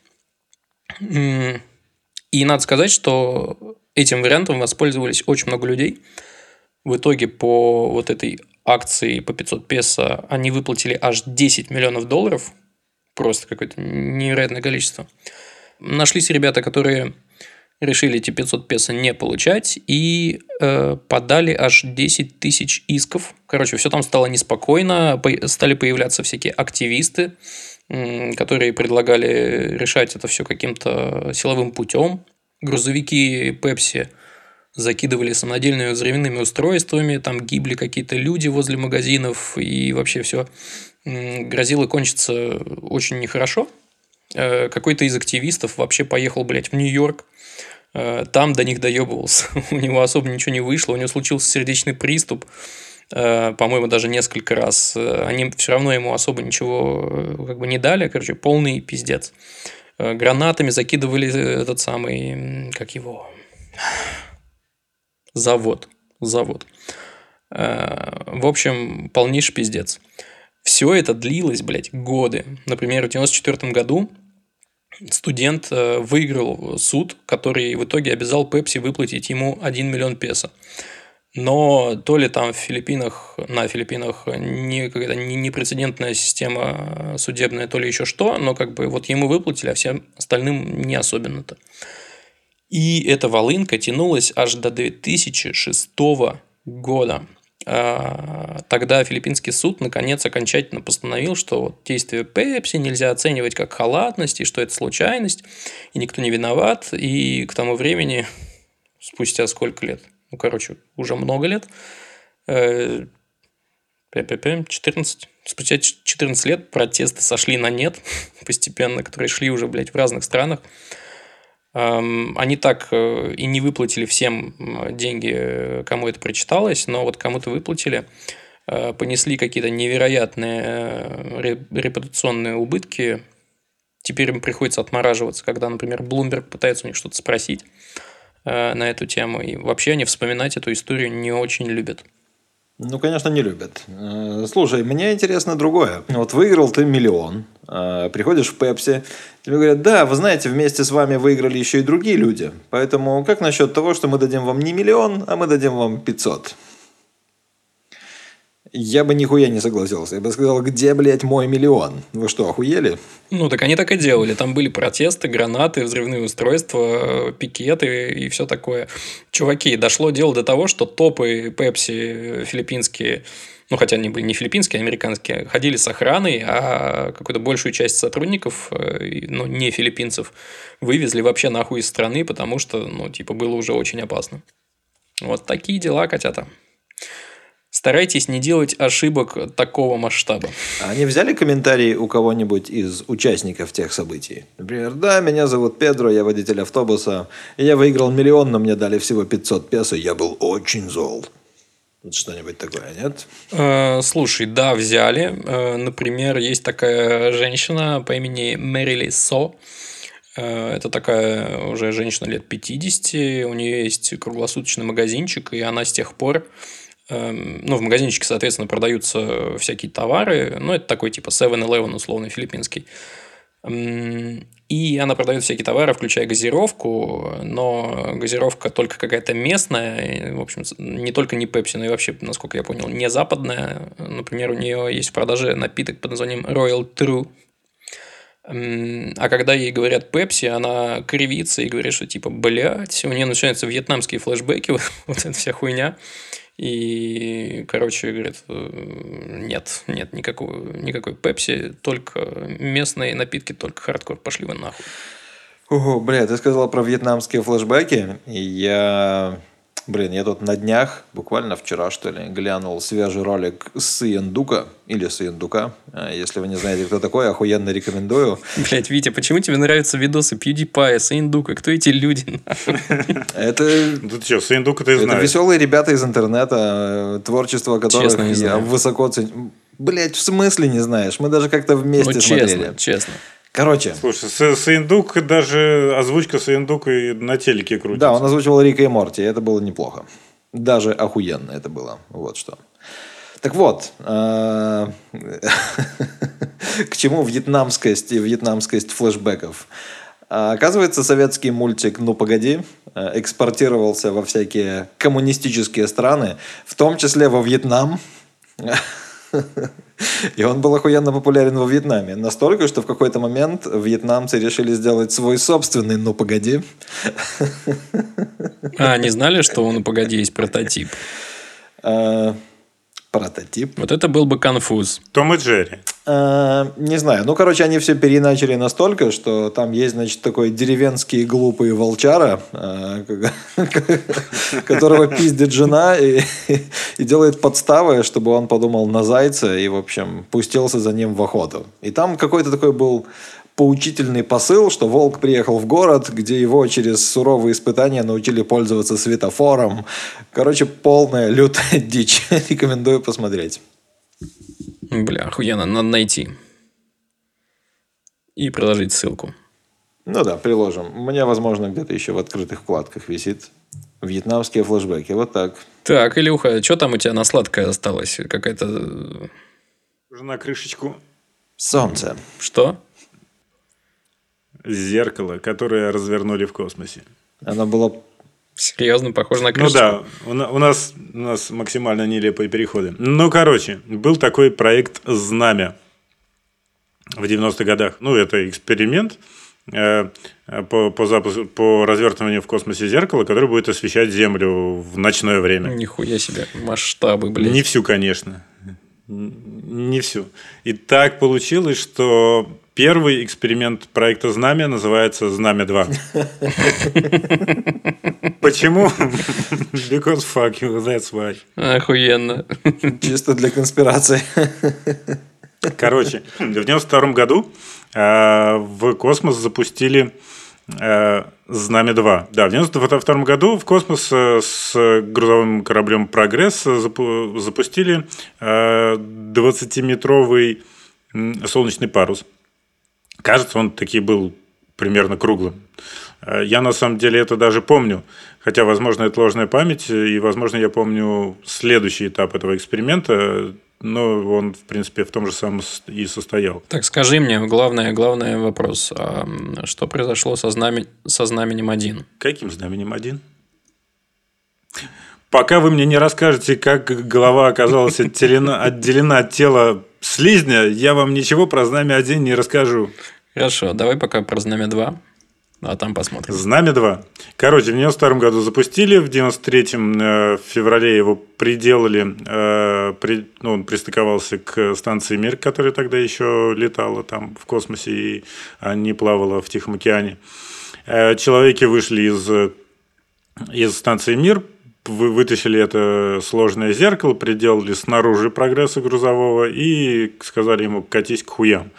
И надо сказать, что этим вариантом воспользовались очень много людей. В итоге по вот этой акции по 500 песо они выплатили аж 10 миллионов долларов. Просто какое-то невероятное количество. Нашлись ребята, которые решили эти 500 песо не получать и э, подали аж 10 тысяч исков. Короче, все там стало неспокойно, по- стали появляться всякие активисты, м, которые предлагали решать это все каким-то силовым путем. Грузовики Пепси закидывали самодельными взрывными устройствами, там гибли какие-то люди возле магазинов, и вообще все грозило кончиться очень нехорошо. Э, Какой-то из активистов вообще поехал, блядь, в Нью-Йорк, Э, там до них доебывался. У него особо ничего не вышло, у него случился сердечный приступ, э, по-моему, даже несколько раз. Они все равно ему особо ничего как бы не дали, короче, полный пиздец. Гранатами закидывали этот самый, как его, завод, завод. В общем, полнейший пиздец. Все это длилось, блядь, годы. Например, в 94 году студент э, выиграл суд, который в итоге обязал Пепси выплатить ему 1 миллион песо. Но то ли там в Филиппинах, на Филиппинах не, какая-то не- непрецедентная система судебная, то ли еще что, но как бы вот ему выплатили, а всем остальным не особенно-то. И эта волынка тянулась аж до 2006 года. А, Тогда филиппинский суд наконец окончательно постановил, что вот действие Пепси нельзя оценивать как халатность, и что это случайность, и никто не виноват. И к тому времени, спустя сколько лет? Ну, короче, уже много лет. э, пя-пя-пя, 14. Спустя 14 лет протесты сошли на нет постепенно, которые шли уже, блядь, в разных странах. Эм, Они так э, и не выплатили всем деньги, э, кому это причиталось, но вот кому-то выплатили, э, понесли какие-то невероятные ре- репутационные убытки. Теперь им приходится отмораживаться, когда, например, Bloomberg пытается у них что-то спросить на эту тему. И вообще они вспоминать эту историю не очень любят. Ну, конечно, не любят. Э, Слушай, мне интересно другое. Вот выиграл ты миллион, э, приходишь в Пепси, тебе говорят, да, вы знаете, вместе с вами выиграли еще и другие люди. Поэтому как насчет того, что мы дадим вам не миллион, а мы дадим вам 500? Я бы нихуя не согласился. Я бы сказал, где, блядь, мой миллион? Вы что, охуели? Ну, так они так и делали. Там были протесты, гранаты, взрывные устройства, пикеты и все такое. Чуваки, дошло дело до того, что топы Пепси филиппинские, ну, хотя они были не филиппинские, а американские, ходили с охраной, а какую-то большую часть сотрудников, э, ну, не филиппинцев, вывезли вообще нахуй из страны, потому что, ну, типа, было уже очень опасно. Вот такие дела, котята. Старайтесь не делать ошибок такого масштаба. А Они взяли комментарии у кого-нибудь из участников тех событий? Например, да, меня зовут Педро, я водитель автобуса. Я выиграл миллион, но мне дали всего 500 песо. Я был очень зол. Вот что-нибудь такое, нет? Э, Слушай, да, взяли. Э, Например, есть такая женщина по имени Мэрили Со. Э, Это такая уже женщина лет 50. У нее есть круглосуточный магазинчик, и она с тех пор ну, в магазинчике, соответственно, продаются всякие товары. Ну, это такой типа 7-Eleven, условно, филиппинский. И она продает всякие товары, включая газировку, но газировка только какая-то местная, в общем, не только не Пепси, но и вообще, насколько я понял, не западная. Например, у нее есть в продаже напиток под названием Royal True. А когда ей говорят Пепси, она кривится и говорит, что типа, блядь, у нее начинаются вьетнамские флешбеки, вот эта вся хуйня. И, короче, говорит, «Э, нет, нет никакого, никакой Пепси, только местные напитки, только хардкор, пошли вы нахуй. Ого, бля, ты сказал про вьетнамские флешбеки. Я... Блин, я тут на днях, буквально вчера, что ли, глянул свежий ролик с Иендука, или с Иендука. А, Если вы не знаете, кто такой, охуенно рекомендую. Блять, Витя, почему тебе нравятся видосы PewDiePie, Сейндука? Кто эти люди? Это Ну ты что, Саиндука ты Это знаешь. веселые ребята из интернета, э, творчество которых я знаю. высоко ценю. Блять, в смысле не знаешь? Мы даже как-то вместе Ну, смотрели. честно, честно. Короче, Слушай, Са- Саиндук, даже озвучка Саиндука и на телеке крутится. да, он озвучивал Рика и Морти, и это было неплохо. Даже охуенно это было. Вот что. Так вот, э, к чему вьетнамскость и вьетнамскость флешбеков? А, Оказывается, советский мультик «Ну, погоди» э, экспортировался во всякие коммунистические страны, в том числе во Вьетнам. И он был охуенно популярен во Вьетнаме. Настолько, что в какой-то момент вьетнамцы решили сделать свой собственный «Ну, погоди». А, не знали, что у «Ну, погоди» есть прототип? Прототип. Вот это был бы конфуз. Том и Джерри. Э, Не знаю. Ну, короче, они все переначали настолько, что там есть, значит, такой деревенский глупый волчара, э, которого пиздит жена и, и делает подставы, чтобы он подумал на зайца и, в общем, пустился за ним в охоту. И там какой-то такой был поучительный посыл, что волк приехал в город, где его через суровые испытания научили пользоваться светофором. Короче, полная лютая дичь. Рекомендую посмотреть. Бля, охуенно, надо найти. И приложить ссылку. Ну да, приложим. У меня, возможно, где-то еще в открытых вкладках висит. Вьетнамские флешбеки. Вот так. Так, Илюха, что там у тебя на сладкое осталось? Какая-то... э, Уже на крышечку Солнце. Что? Зеркало, которое развернули в космосе. Оно было... Серьезно, похоже на Ну крышечку? да, у, на- у нас, у нас максимально нелепые переходы. Ну, короче, был такой проект «Знамя» в 90-х годах. Ну, это эксперимент э, по, по, запуску, по развертыванию в космосе зеркала, которое будет освещать Землю в ночное время. Нихуя себе. Масштабы, блядь. Не всю, конечно. Не всю. И так получилось, что первый эксперимент проекта «Знамя» называется «Знамя-2». Почему? Because fuck you, that's why. Охуенно. Чисто для конспирации. Короче, в 92 году э, в космос запустили э, Знамя-2. Да, в 92 году в космос э, с грузовым кораблем «Прогресс» запу- запустили э, 20-метровый м, солнечный парус. Кажется, он таки был примерно круглым. Э, Я на самом деле это даже помню. Хотя, возможно, это ложная память, и, возможно, я помню следующий этап этого эксперимента, но он, в принципе, в том же самом и состоял. Так, скажи мне, главное, главный вопрос. А, что произошло со, знаме- со знаменем 1? Каким знаменем один? Пока вы мне не расскажете, как голова оказалась отделена, отделена от тела слизня, я вам ничего про знамя один не расскажу. Хорошо, давай пока про знамя 2, а там посмотрим. Знамя 2. Короче, в 92 году запустили, в 93-м э, феврале его приделали, э, при- ну, он пристыковался к станции Мир, которая тогда еще летала там в космосе и не плавала в Тихом океане. Э, Человеки вышли из, э, из станции Мир, вы- вытащили это сложное зеркало, приделали снаружи прогресса грузового и сказали ему катись к хуям.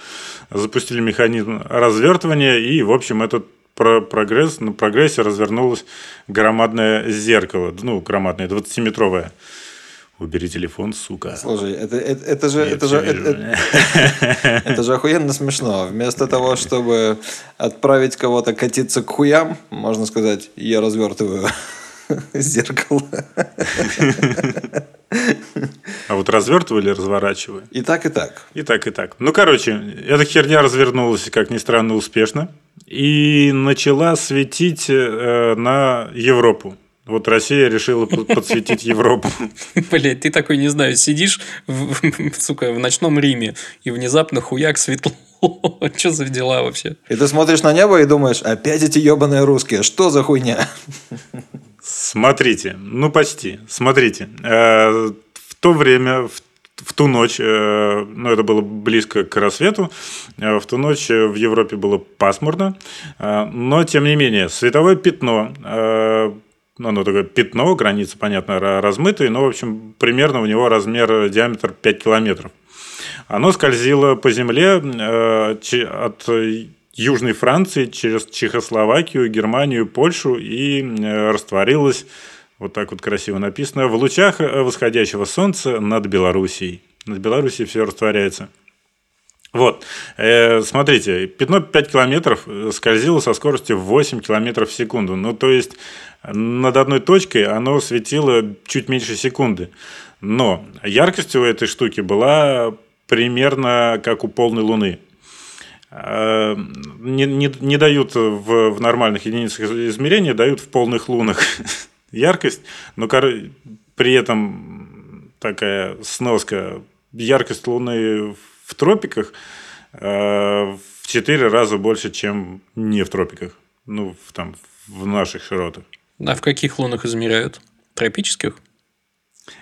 Запустили механизм развертывания, и, в общем, этот про- прогресс, на прогрессе развернулось громадное зеркало, ну, громадное, 20-метровое. Убери телефон, сука. Слушай, это, это, это же, это, же вижу. это, это же охуенно смешно. Вместо того, чтобы отправить кого-то катиться к хуям, можно сказать, я развертываю зеркало. А вот развертываю или разворачиваю? И так, и так. И так, и так. Ну, короче, эта херня развернулась, как ни странно, успешно. И начала светить э, на Европу. Вот Россия решила под- подсветить Европу. Блять, ты такой, не знаю, сидишь, в, сука, в ночном Риме, и внезапно хуяк светло. Что за дела вообще? И ты смотришь на небо и думаешь, опять эти ебаные русские, что за хуйня? Смотрите, ну почти. Смотрите, э, в то время, в, ту ночь, э, ну это было близко к рассвету, э, в ту ночь в Европе было пасмурно, но тем не менее световое пятно, ну оно такое пятно, границы, понятно, ра- размытые, но в общем примерно у него размер, диаметр 5 километров. Оно скользило по земле от Южной Франции через Чехословакию, Германию, Польшу и э, растворилось, вот так вот красиво написано, в лучах э, восходящего солнца над Белоруссией. Над Белоруссией все растворяется. Вот, Э, смотрите, пятно 5 километров э, скользило со скоростью 8 километров в секунду. Ну, то есть, над одной точкой оно светило чуть меньше секунды. Но яркость у этой штуки была примерно как у полной луны. Э, Не, не, не дают в, в нормальных единицах измерения, дают в полных лунах яркость, но при этом такая сноска. Яркость Луны в тропиках э, в 4 раза больше, чем не в тропиках. Ну, в, там, в наших широтах. А в каких лунах измеряют? Тропических?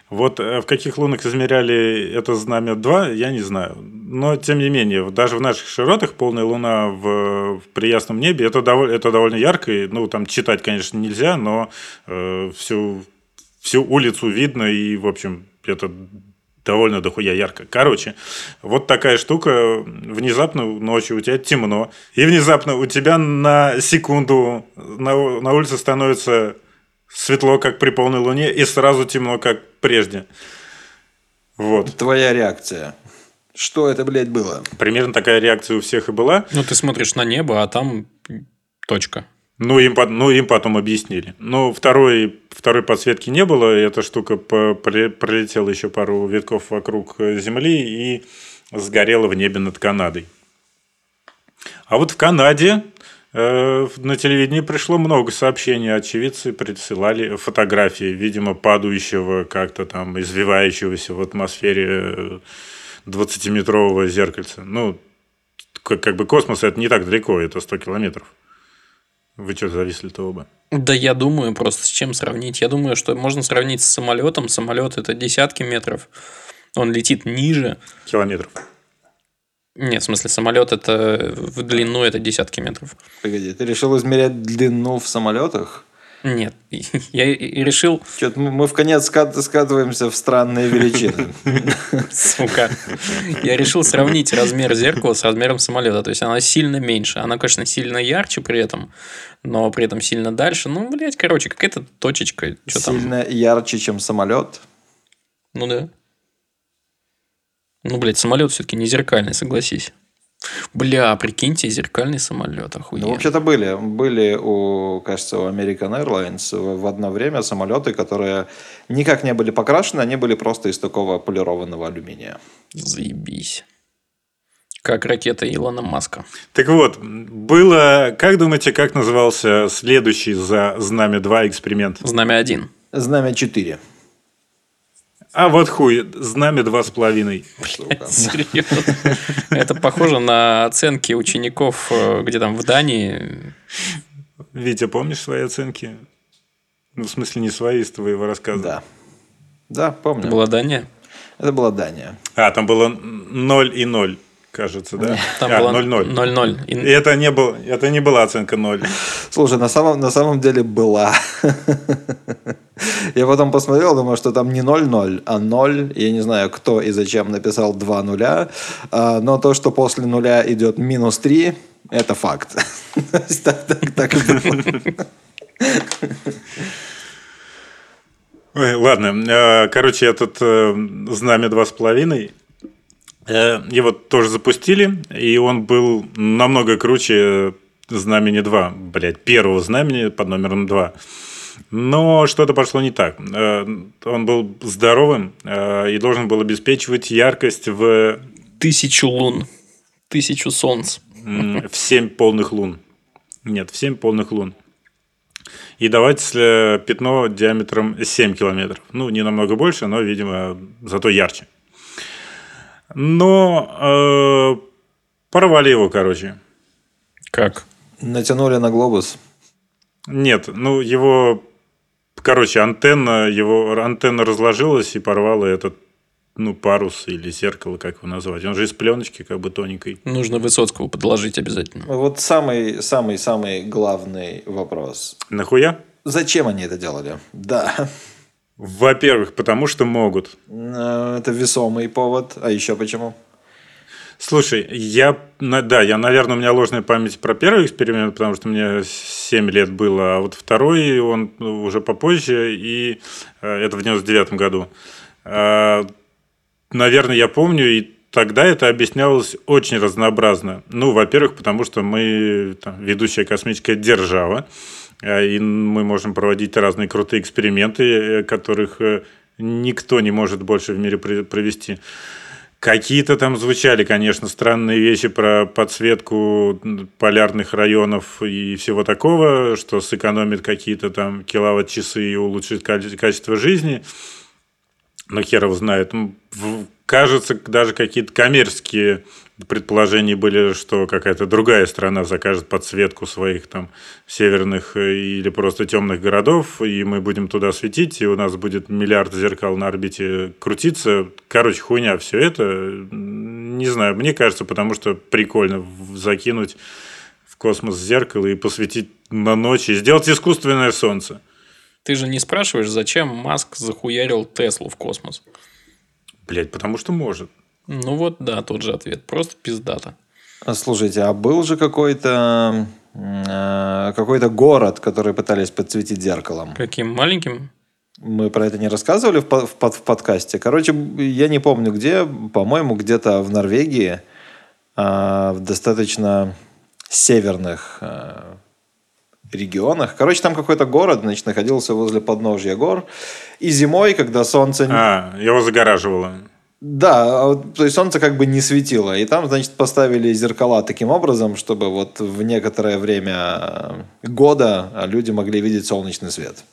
Вот э, в каких лунах измеряли это знамя 2, я не знаю. Но, тем не менее, даже в наших широтах полная луна в, в приясном небе, это, довольно, это довольно ярко. и, Ну, там читать, конечно, нельзя, но э, всю, всю улицу видно, и, в общем, это довольно дохуя ярко. Короче, вот такая штука. Внезапно ночью у тебя темно, и внезапно у тебя на секунду на, на улице становится светло, как при полной луне, и сразу темно, как прежде. Вот. Твоя реакция. Что это, блядь, было? Примерно такая реакция у всех и была. Ну, ты смотришь на небо, а там точка. Ну, им, ну, им потом объяснили. Но второй, второй подсветки не было. Эта штука пролетела еще пару витков вокруг э, Земли и сгорела в небе над Канадой. А вот в Канаде на телевидении пришло много сообщений. Очевидцы присылали фотографии, видимо, падающего, как-то там извивающегося в атмосфере э, 20-метрового зеркальца. Ну, как, как бы космос это не так далеко, это 100 километров. Вы что, зависли-то оба? Да я думаю просто, с чем сравнить. Я думаю, что можно сравнить с самолетом. Самолет это десятки метров. Он летит ниже. Километров. Нет, в смысле, самолет это в длину это десятки метров. Погоди, ты решил измерять длину в самолетах? Нет, я и решил, Что-то мы мы в конец скат- скатываемся в странные величины. сука, я решил сравнить размер зеркала с размером самолета. То есть она сильно меньше. Она, конечно, сильно ярче при этом, но при этом сильно дальше. Ну, блядь, короче, какая-то точечка. Сильно ярче, чем самолет. Ну да. Ну, блядь, самолет все-таки не зеркальный, согласись. Бля, прикиньте, зеркальный самолет, охуенно. Ну, вообще-то были. Были, у, кажется, у American Airlines в одно время самолеты, которые никак не были покрашены, они были просто из такого полированного алюминия. Заебись. Как ракета Илона Маска. Так вот, было... Как думаете, как назывался следующий за «Знамя-2» эксперимент? «Знамя-1». «Знамя-4». А вот хуй, Знамя 2,5. Сука. Серьезно. Это похоже на оценки учеников, э, где там в Дании. Витя, помнишь свои оценки? Ну, в смысле, не свои, из твоего рассказа. Да. Да, помню. Это была Дания? Это была Дания. А, там было 0 и 0. Кажется, да? Там а, было 0-0. 0-0. И И это не, был, это не была оценка 0. Слушай, на самом, на самом деле была. Я потом посмотрел, думаю, что там не 0-0, а 0. Я не знаю, кто и зачем написал 2 нуля. А, Но то, что после нуля идет минус 3, это факт. Так так- так и было. Ой, ладно. Э, Короче, этот э, знамя два с половиной. Э, Его тоже запустили, и он был намного круче знамени 2, блядь, первого знамени под номером 2. Но что-то пошло не так. Э, Он был здоровым э, и должен был обеспечивать яркость в, тысячу лун. Тысячу солнц. в 7 полных лун. Нет, в 7 полных лун. И давать пятно диаметром 7 километров. Ну, не намного больше, но, видимо, зато ярче. Но э, порвали его, короче. Как? Натянули на глобус. Нет, ну его, короче, антенна, его антенна разложилась и порвала этот, ну, парус или зеркало, как его назвать. Он же из пленочки, как бы тоненькой. Нужно Высоцкого подложить обязательно. Вот самый, самый, самый главный вопрос. Нахуя? Зачем они это делали? Да, Во-первых, потому что могут. Э, это весомый повод. А еще почему? Слушай, я, да, я, наверное, у меня ложная память про первый эксперимент, потому что мне 7 лет было, а вот второй, он уже попозже, и э, это в 99 году. А, Наверное, я помню, и тогда это объяснялось очень разнообразно. Ну, во-первых, потому что мы там, ведущая космическая держава, и мы можем проводить разные крутые эксперименты, э, которых э, никто не может больше в мире провести. Какие-то там звучали, конечно, странные вещи про подсветку полярных районов и всего такого, что сэкономит какие-то там киловатт-часы и улучшит каче- качество жизни. Но хер его знает. Кажется, даже какие-то коммерческие предположения были, что какая-то другая страна закажет подсветку своих там северных э, или просто темных городов, и мы будем туда светить, и у нас будет миллиард зеркал на орбите крутиться. Короче, хуйня все это. Не знаю, мне кажется, потому что прикольно закинуть в космос зеркало и посветить на ночь, и сделать искусственное солнце. Ты же не спрашиваешь, зачем Маск захуярил Теслу в космос? Блять, потому что может. Ну вот, да, тот же ответ. Просто пиздата. Слушайте, а был же какой-то э, какой-то город, который пытались подсветить зеркалом. Каким маленьким? Мы про это не рассказывали в, в под- в подкасте. Короче, я не помню где, по-моему, где-то в Норвегии, а, в достаточно северных а, регионах. Короче, там какой-то город, значит, находился возле подножья гор. И зимой, когда солнце... А, его загораживало. Да, а вот, то есть солнце как бы не светило. И там, значит, поставили зеркала таким образом, чтобы вот в некоторое время года люди могли видеть солнечный свет.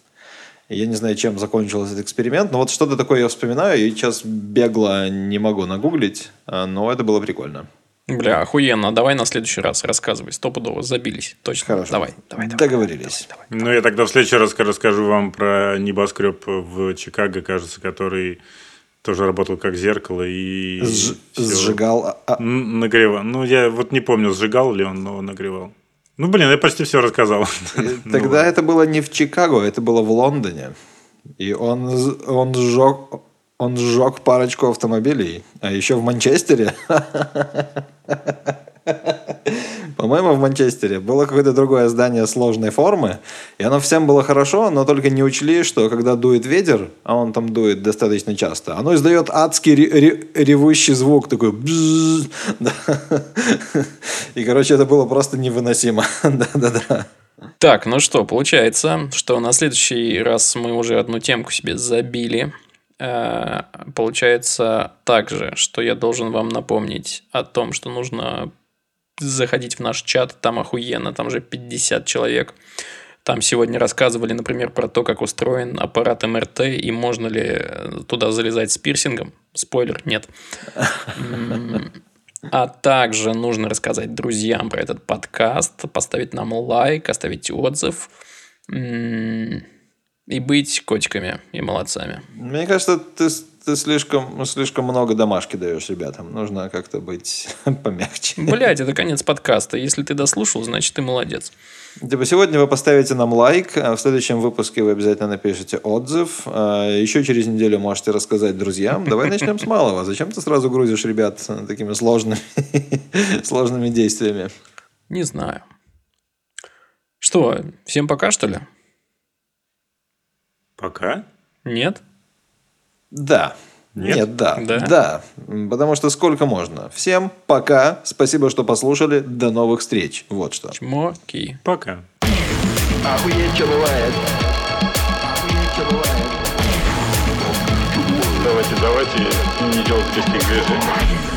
Я не знаю, чем закончился этот эксперимент, но вот что-то такое я вспоминаю, и сейчас бегло не могу нагуглить, а, но это было прикольно. Бля, охуенно. Давай на следующий раз рассказывай. Стопудово забились. Точно. Хорошо. Давай, давай, давай. Договорились. Ну, я тогда в следующий раз расскажу вам про небоскреб в Чикаго, кажется, который тоже работал как зеркало и всё. Сжигал. а- а, нагревал. Ну, я вот не помню, сжигал ли он, но нагревал. Ну, блин, я почти все рассказал. Ну, Тогда это было не в Чикаго, это было в Лондоне. И он, он сжег, он сжег парочку автомобилей. А еще в Манчестере. По-моему, в Манчестере было какое-то другое здание сложной формы, и оно всем было хорошо, но только не учли, что когда дует ветер, а он там дует достаточно часто, оно издает адский ре- ре- ревущий звук, такой. И, короче, это было просто невыносимо. Да-да-да. Так, ну что, получается, что на следующий раз мы уже одну темку себе забили. Э, Получается также, что я должен вам напомнить о том, что нужно заходить в наш чат, там охуенно, там же 50 человек. Там сегодня рассказывали, например, про то, как устроен аппарат МРТ и можно ли э, туда залезать с пирсингом. Спойлер, нет. А также нужно рассказать друзьям про этот подкаст, поставить нам лайк, оставить отзыв и быть котиками и молодцами. Мне кажется, ты, ты слишком, слишком много домашки даешь ребятам. Нужно как-то быть помягче. Блять, это конец подкаста. Если ты дослушал, значит ты молодец. Типа сегодня вы поставите нам лайк, а в следующем выпуске вы обязательно напишите отзыв. а Еще через неделю можете рассказать друзьям. Давай начнем с малого. Зачем ты сразу грузишь ребят такими сложными, сложными действиями? Не знаю. Что, всем пока, что ли? Пока? Нет? Да. Нет? Нет, да. Да? Да. Потому что сколько можно. Всем пока. Спасибо, что послушали. До новых встреч. Вот что. Чмоки. Пока. Охуеть, что бывает. Охуеть, что бывает. Давайте, давайте не делать лишних движений.